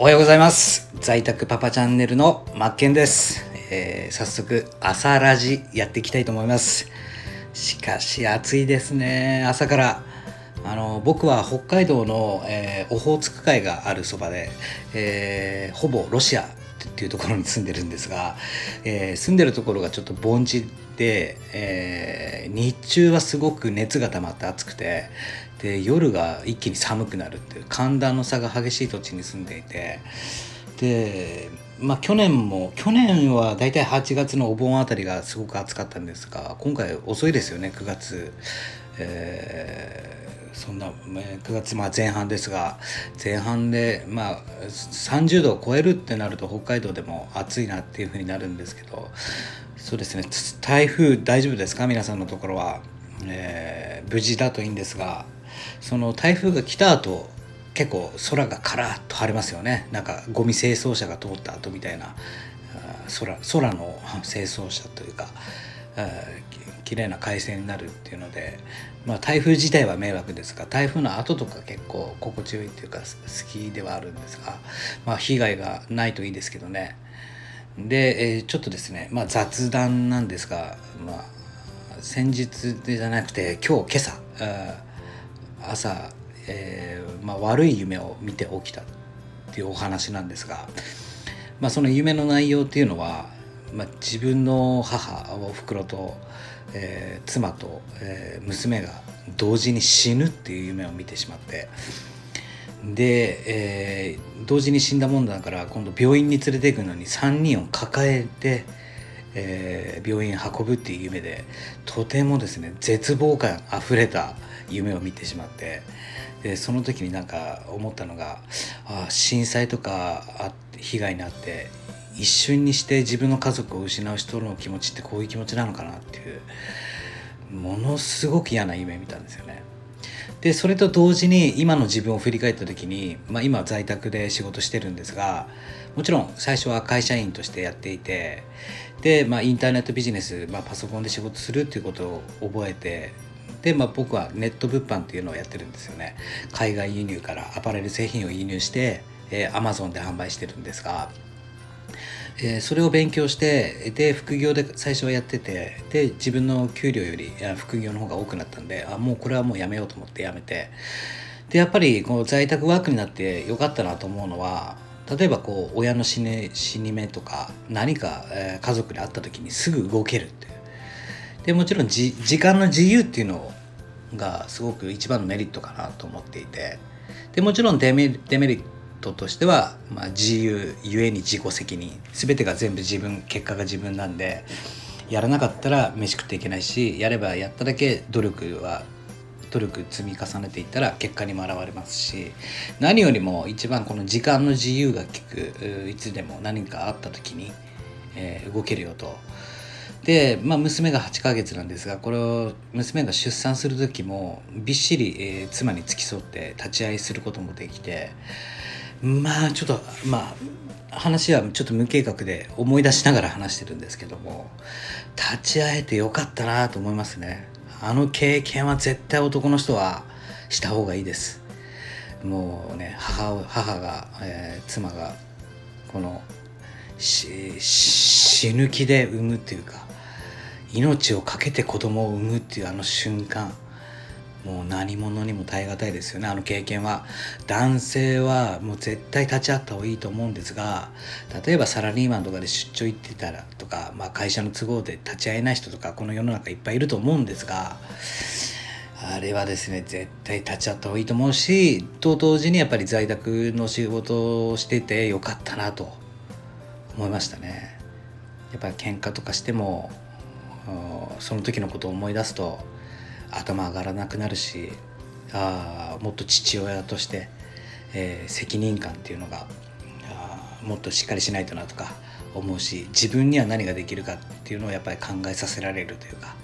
おはようございます。在宅パパチャンネルのマッケンです、えー、早速朝ラジやっていきたいと思います。しかし暑いですね。朝から。あの僕は北海道の、えー、オホーツク海があるそばで、えー、ほぼロシアっていうところに住んでるんですが、えー、住んでるところがちょっと盆地で、えー、日中はすごく熱が溜まって暑くてで夜が一気に寒くなるっていう寒暖の差が激しい土地に住んでいてでまあ去年も去年は大体8月のお盆あたりがすごく暑かったんですが今回遅いですよね9月。えーそんな9月まあ前半ですが前半でまあ30度を超えるってなると北海道でも暑いなっていうふうになるんですけどそうですね台風大丈夫ですか？皆さんのところは、えー、無事だといいんですがその台風が来た後結構空がカラッと晴れますよね。なんかゴミ清掃車が通った後みたいな空空の清掃車というか綺麗な快晴になるっていうので、まあ、台風自体は迷惑ですが台風の後とか結構心地よいっていうか好きではあるんですが、まあ、被害がないといいですけどね。で、えー、ちょっとですね、まあ、雑談なんですが、まあ、先日じゃなくて今日今朝朝、えーまあ、悪い夢を見て起きたっていうお話なんですが、まあ、その夢の内容っていうのは、まあ、自分の母おふくろと、えー、妻と、えー、娘が同時に死ぬっていう夢を見てしまってで、えー、同時に死んだもんだから今度病院に連れて行くのに3人を抱えて、えー、病院運ぶっていう夢でとてもですね絶望感あふれた夢を見てしまってでその時になんか思ったのがあ震災とかあ被害に遭って一瞬にして自分の家族を失う人の気持ちってこういう気持ちなのかなっていうものすごく嫌な夢見たんですよね。でそれと同時に今の自分を振り返った時に、まあ、今在宅で仕事してるんですがもちろん最初は会社員としてやっていてで、まあ、インターネットビジネス、まあ、パソコンで仕事するっていうことを覚えてで、まあ、僕はネット物販っていうのをやってるんですよね海外輸入からアパレル製品を輸入して、えー、Amazon で販売してるんですが、えー、それを勉強してで副業で最初はやっててで自分の給料より副業の方が多くなったんであもうこれはもうやめようと思ってやめて。でやっぱりこの在宅ワークになってよかったなと思うのは例えばこう親の死,、ね、死に目とか何か、え、家族に会った時にすぐ動けるっていう。でもちろん時間の自由っていうのがすごく一番のメリットかなと思っていて。でもちろんデメデメリットとしては、まあ、自由ゆえに自己責任全てが全部自分結果が自分なんでやらなかったら飯食っていけないしやればやっただけ努力は努力積み重ねていったら結果にも現れますし何よりも一番この時間の自由が利くいつでも何かあった時に、えー、動けるよと。で、まあ、娘が8ヶ月なんですがこれを娘が出産する時もびっしり、えー、妻に付き添って立ち会いすることもできてまあちょっとまあ話はちょっと無計画で思い出しながら話してるんですけども立ち会えてよかったなと思いますね。あの経験は絶対男の人はした方がいいです。もうね母母が、えー、妻がこの死ぬ気で産むっていうか命を懸けて子供を産むっていうあの瞬間。もう何者にも耐え難いですよね。あの経験は。男性はもう絶対立ち会った方がいいと思うんですが例えばサラリーマンとかで出張行ってたらとか、まあ、会社の都合で立ち会えない人とかこの世の中いっぱいいると思うんですがあれはですね絶対立ち会った方がいいと思うしと同時にやっぱり在宅の仕事をしててよかったなと。思いましたね。やっぱり喧嘩とかしてもその時のことを思い出すと頭上がらなくなるしあもっと父親として、えー、責任感っていうのがもっとしっかりしないとなとか思うし自分には何ができるかっていうのをやっぱり考えさせられるというか、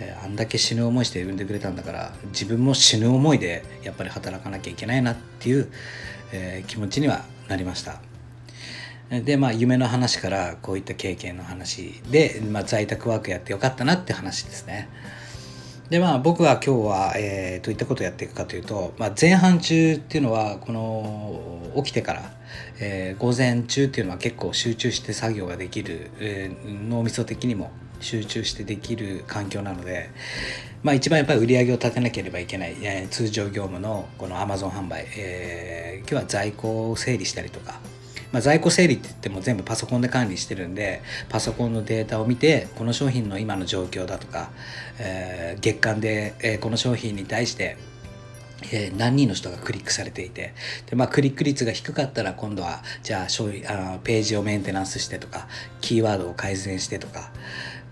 えー、あんだけ死ぬ思いして産んでくれたんだから自分も死ぬ思いでやっぱり働かなきゃいけないなっていう、えー、気持ちにはなりました。でまあ夢の話からこういった経験の話で、まあ、在宅ワークやってよかったなって話ですね。でまあ僕は今日は、えー、どういったことをやっていくかというと、まあ、前半中っていうのはこの起きてから、えー、午前中っていうのは結構集中して作業ができる、えー、脳みそ的にも集中してできる環境なので、まあ、一番やっぱり売り上げを立てなければいけない、え、通常業務のこの Amazon 販売、えー、今日は在庫を整理したりとかまあ、在庫整理って言っても全部パソコンで管理してるんでパソコンのデータを見てこの商品の今の状況だとか、えー、月間で、えー、この商品に対してえー、何人の人がクリックされていてで、まあ、クリック率が低かったら今度はじゃあ商品あのページをメンテナンスしてとかキーワードを改善してとか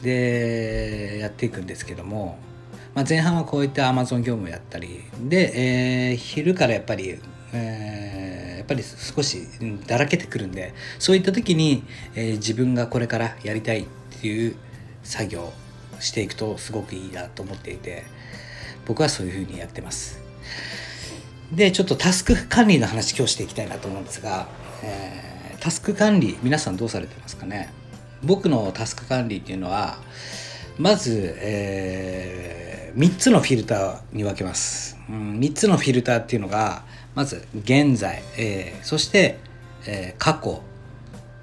でやっていくんですけども、まあ、前半はこういった Amazon 業務をやったりで、えー、昼からやっぱり、えーぱり少しだらけてくるんでそういった時に、えー、自分がこれからやりたいっていう作業をしていくとすごくいいなと思っていて僕はそういうふうにやってます。でちょっとタスク管理の話今日していきたいなと思うんですが、えー、タスク管理皆さんどうされてますかね？僕のタスク管理っていうのはまず、えー、3つのフィルターに分けます、うん、3つのフィルターっていうのがまず現在、えー、そして、えー、過去。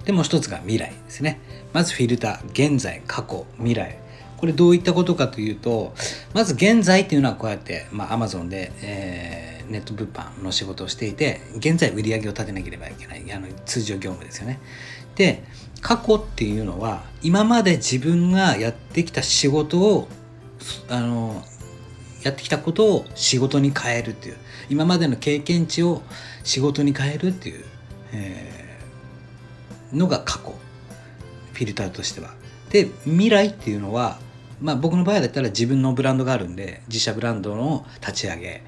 でもう一つが未来ですね。まずフィルター現在過去未来。これどういったことかというとまず現在っていうのはこうやって、まあ、Amazon で、えー、ネット物販の仕事をしていて現在売り上げを立てなければいけないあの通常業務ですよね。で過去っていうのは今まで自分がやってきた仕事をあのやってきたことを仕事に変えるっていう。今までの経験値を仕事に変えるっていう、えー、のが過去。フィルターとしては。で未来っていうのは、まあ、僕の場合だったら自分のブランドがあるんで自社ブランドの立ち上げ。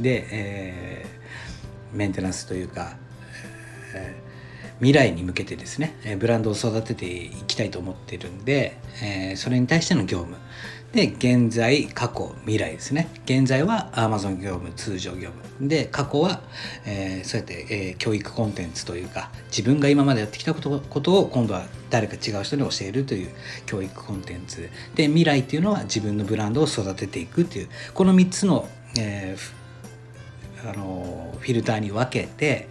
で、えー、メンテナンスというか、えー、未来に向けてですねブランドを育てていきたいと思ってるんで、えー、それに対しての業務。で現在過去未来ですね。現在は Amazon 業務通常業務。で過去は、えー、そうやって、えー、教育コンテンツというか自分が今までやってきたことことを今度は誰か違う人に教えるという教育コンテンツ。で未来っていうのは自分のブランドを育てていくっていう。この3つの,、えー、あのフィルターに分けて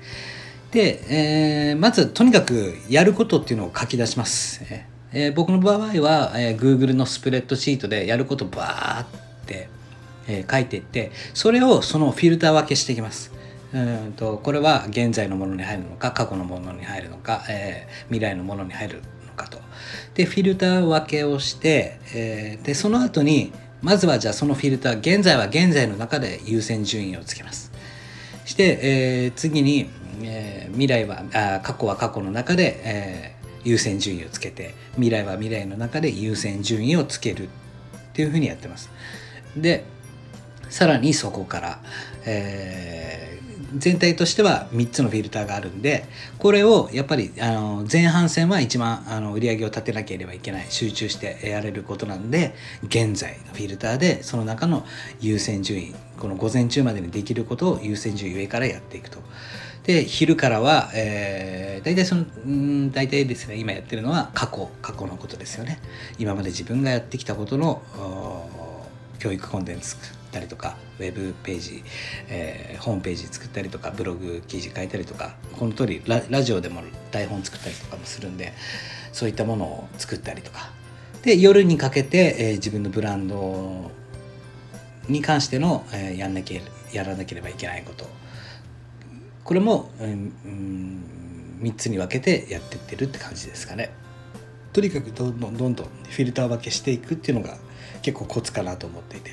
で、えー、まずとにかくやることっていうのを書き出します。えーえー、僕の場合は、えー、Google のスプレッドシートでやることバーって、えー、書いていってそれをそのフィルター分けしていきます。うんとこれは現在のものに入るのか過去のものに入るのか、えー、未来のものに入るのかと。でフィルター分けをして、えー、でその後にまずはじゃあそのフィルター現在は現在の中で優先順位をつけます。して、えー、次に、えー、未来はあ過去は過去の中で、えー優先順位をつけて未来は未来の中で優先順位をつけるっていうふうにやってます。でさらにそこから、えー、全体としては3つのフィルターがあるんでこれをやっぱりあの前半戦は一番あの売り上げを立てなければいけない集中してやれることなんで現在のフィルターでその中の優先順位この午前中までにできることを優先順位上からやっていくと。で昼からは、えー、大体そのうん大体ですね今やってるのは過去過去のことですよね。今まで自分がやってきたことの教育コンテンツ作ったりとかウェブページ、えー、ホームページ作ったりとかブログ記事書いたりとかこの通りララジオでも台本作ったりとかもするんでそういったものを作ったりとか。で夜にかけて、えー、自分のブランドに関しての、えー、やんなきゃやらなければいけないこと。これも、うん、3つに分けてやってってるって感じですかね。とにかくどんどんどんどんフィルター分けしていくっていうのが結構コツかなと思っていて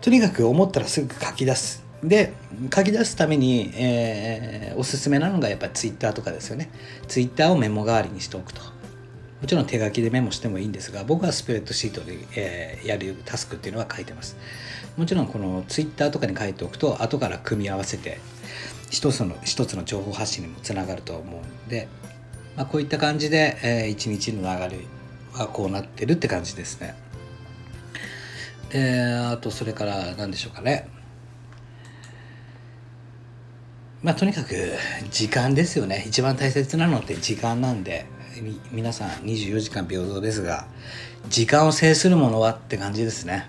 とにかく思ったらすぐ書き出すで書き出すために、えー、おすすめなのがやっぱりツイッターとかですよねツイッターをメモ代わりにしておくともちろん手書きでメモしてもいいんですが僕はスプレッドシートで、えー、やるタスクっていうのは書いてますもちろんこのツイッターとかに書いておくと後から組み合わせて一つの一つの情報発信にもつながると思うんで、まあ、こういった感じで、えー、一日の流れはこうなってるって感じですね。えー、あとそれから何でしょうかね。まあとにかく時間ですよね一番大切なのって時間なんで皆さん24時間平等ですが時間を制するものはって感じですね。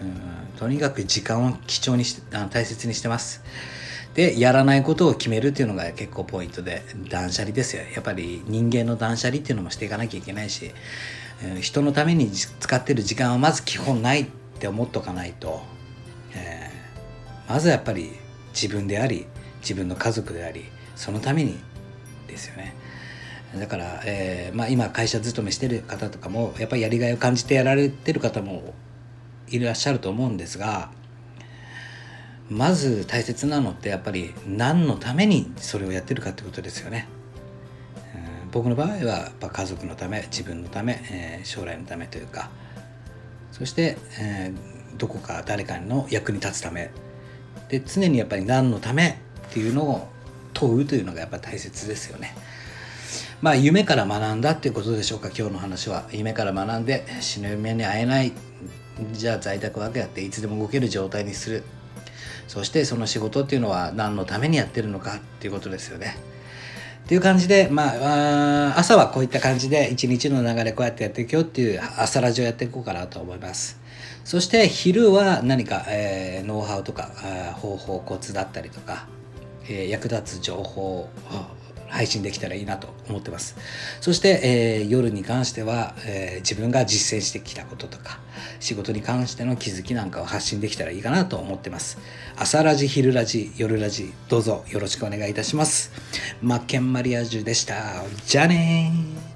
うんとにかく時間を貴重にしてあの大切にしてますでやらないことを決めるっていうのが結構ポイントで断捨離ですよ。やっぱり人間の断捨離っていうのもしていかなきゃいけないし人のために使ってる時間はまず基本ないって思っとかないと、えー、まずやっぱり自分であり自分の家族でありそのためにですよね。だから、えーまあ、今会社勤めしてる方とかもやっぱりやりがいを感じてやられてる方もいらっしゃると思うんですがまず大切なのってやっぱり何のためにそれをやってるかってことですよね。僕の場合はやっぱ家族のため自分のため、えー、将来のためというか。そして、えー、どこか誰かの役に立つため。で常にやっぱり何のためっていうのを問うというのがやっぱ大切ですよね。まあ夢から学んだっていうことでしょうか今日の話は。夢から学んで死ぬ夢に会えない。じゃあ在宅ワークやっていつでも動ける状態にする。そしてその仕事っていうのは何のためにやってるのかっていうことですよね。っていう感じで、まあ、朝はこういった感じで一日の流れこうやってやっていくよっていう朝ラジオやっていこうかなと思います。そして昼は何か、えー、ノウハウとか方法コツだったりとか、えー、役立つ情報配信できたらいいなと思ってます。そして、えー、夜に関しては、えー、自分が実践してきたこととか、仕事に関しての気づきなんかを発信できたらいいかなと思ってます。朝ラジ、昼ラジ、夜ラジ、どうぞよろしくお願いいたします。マッケンマリアージュでした。じゃあね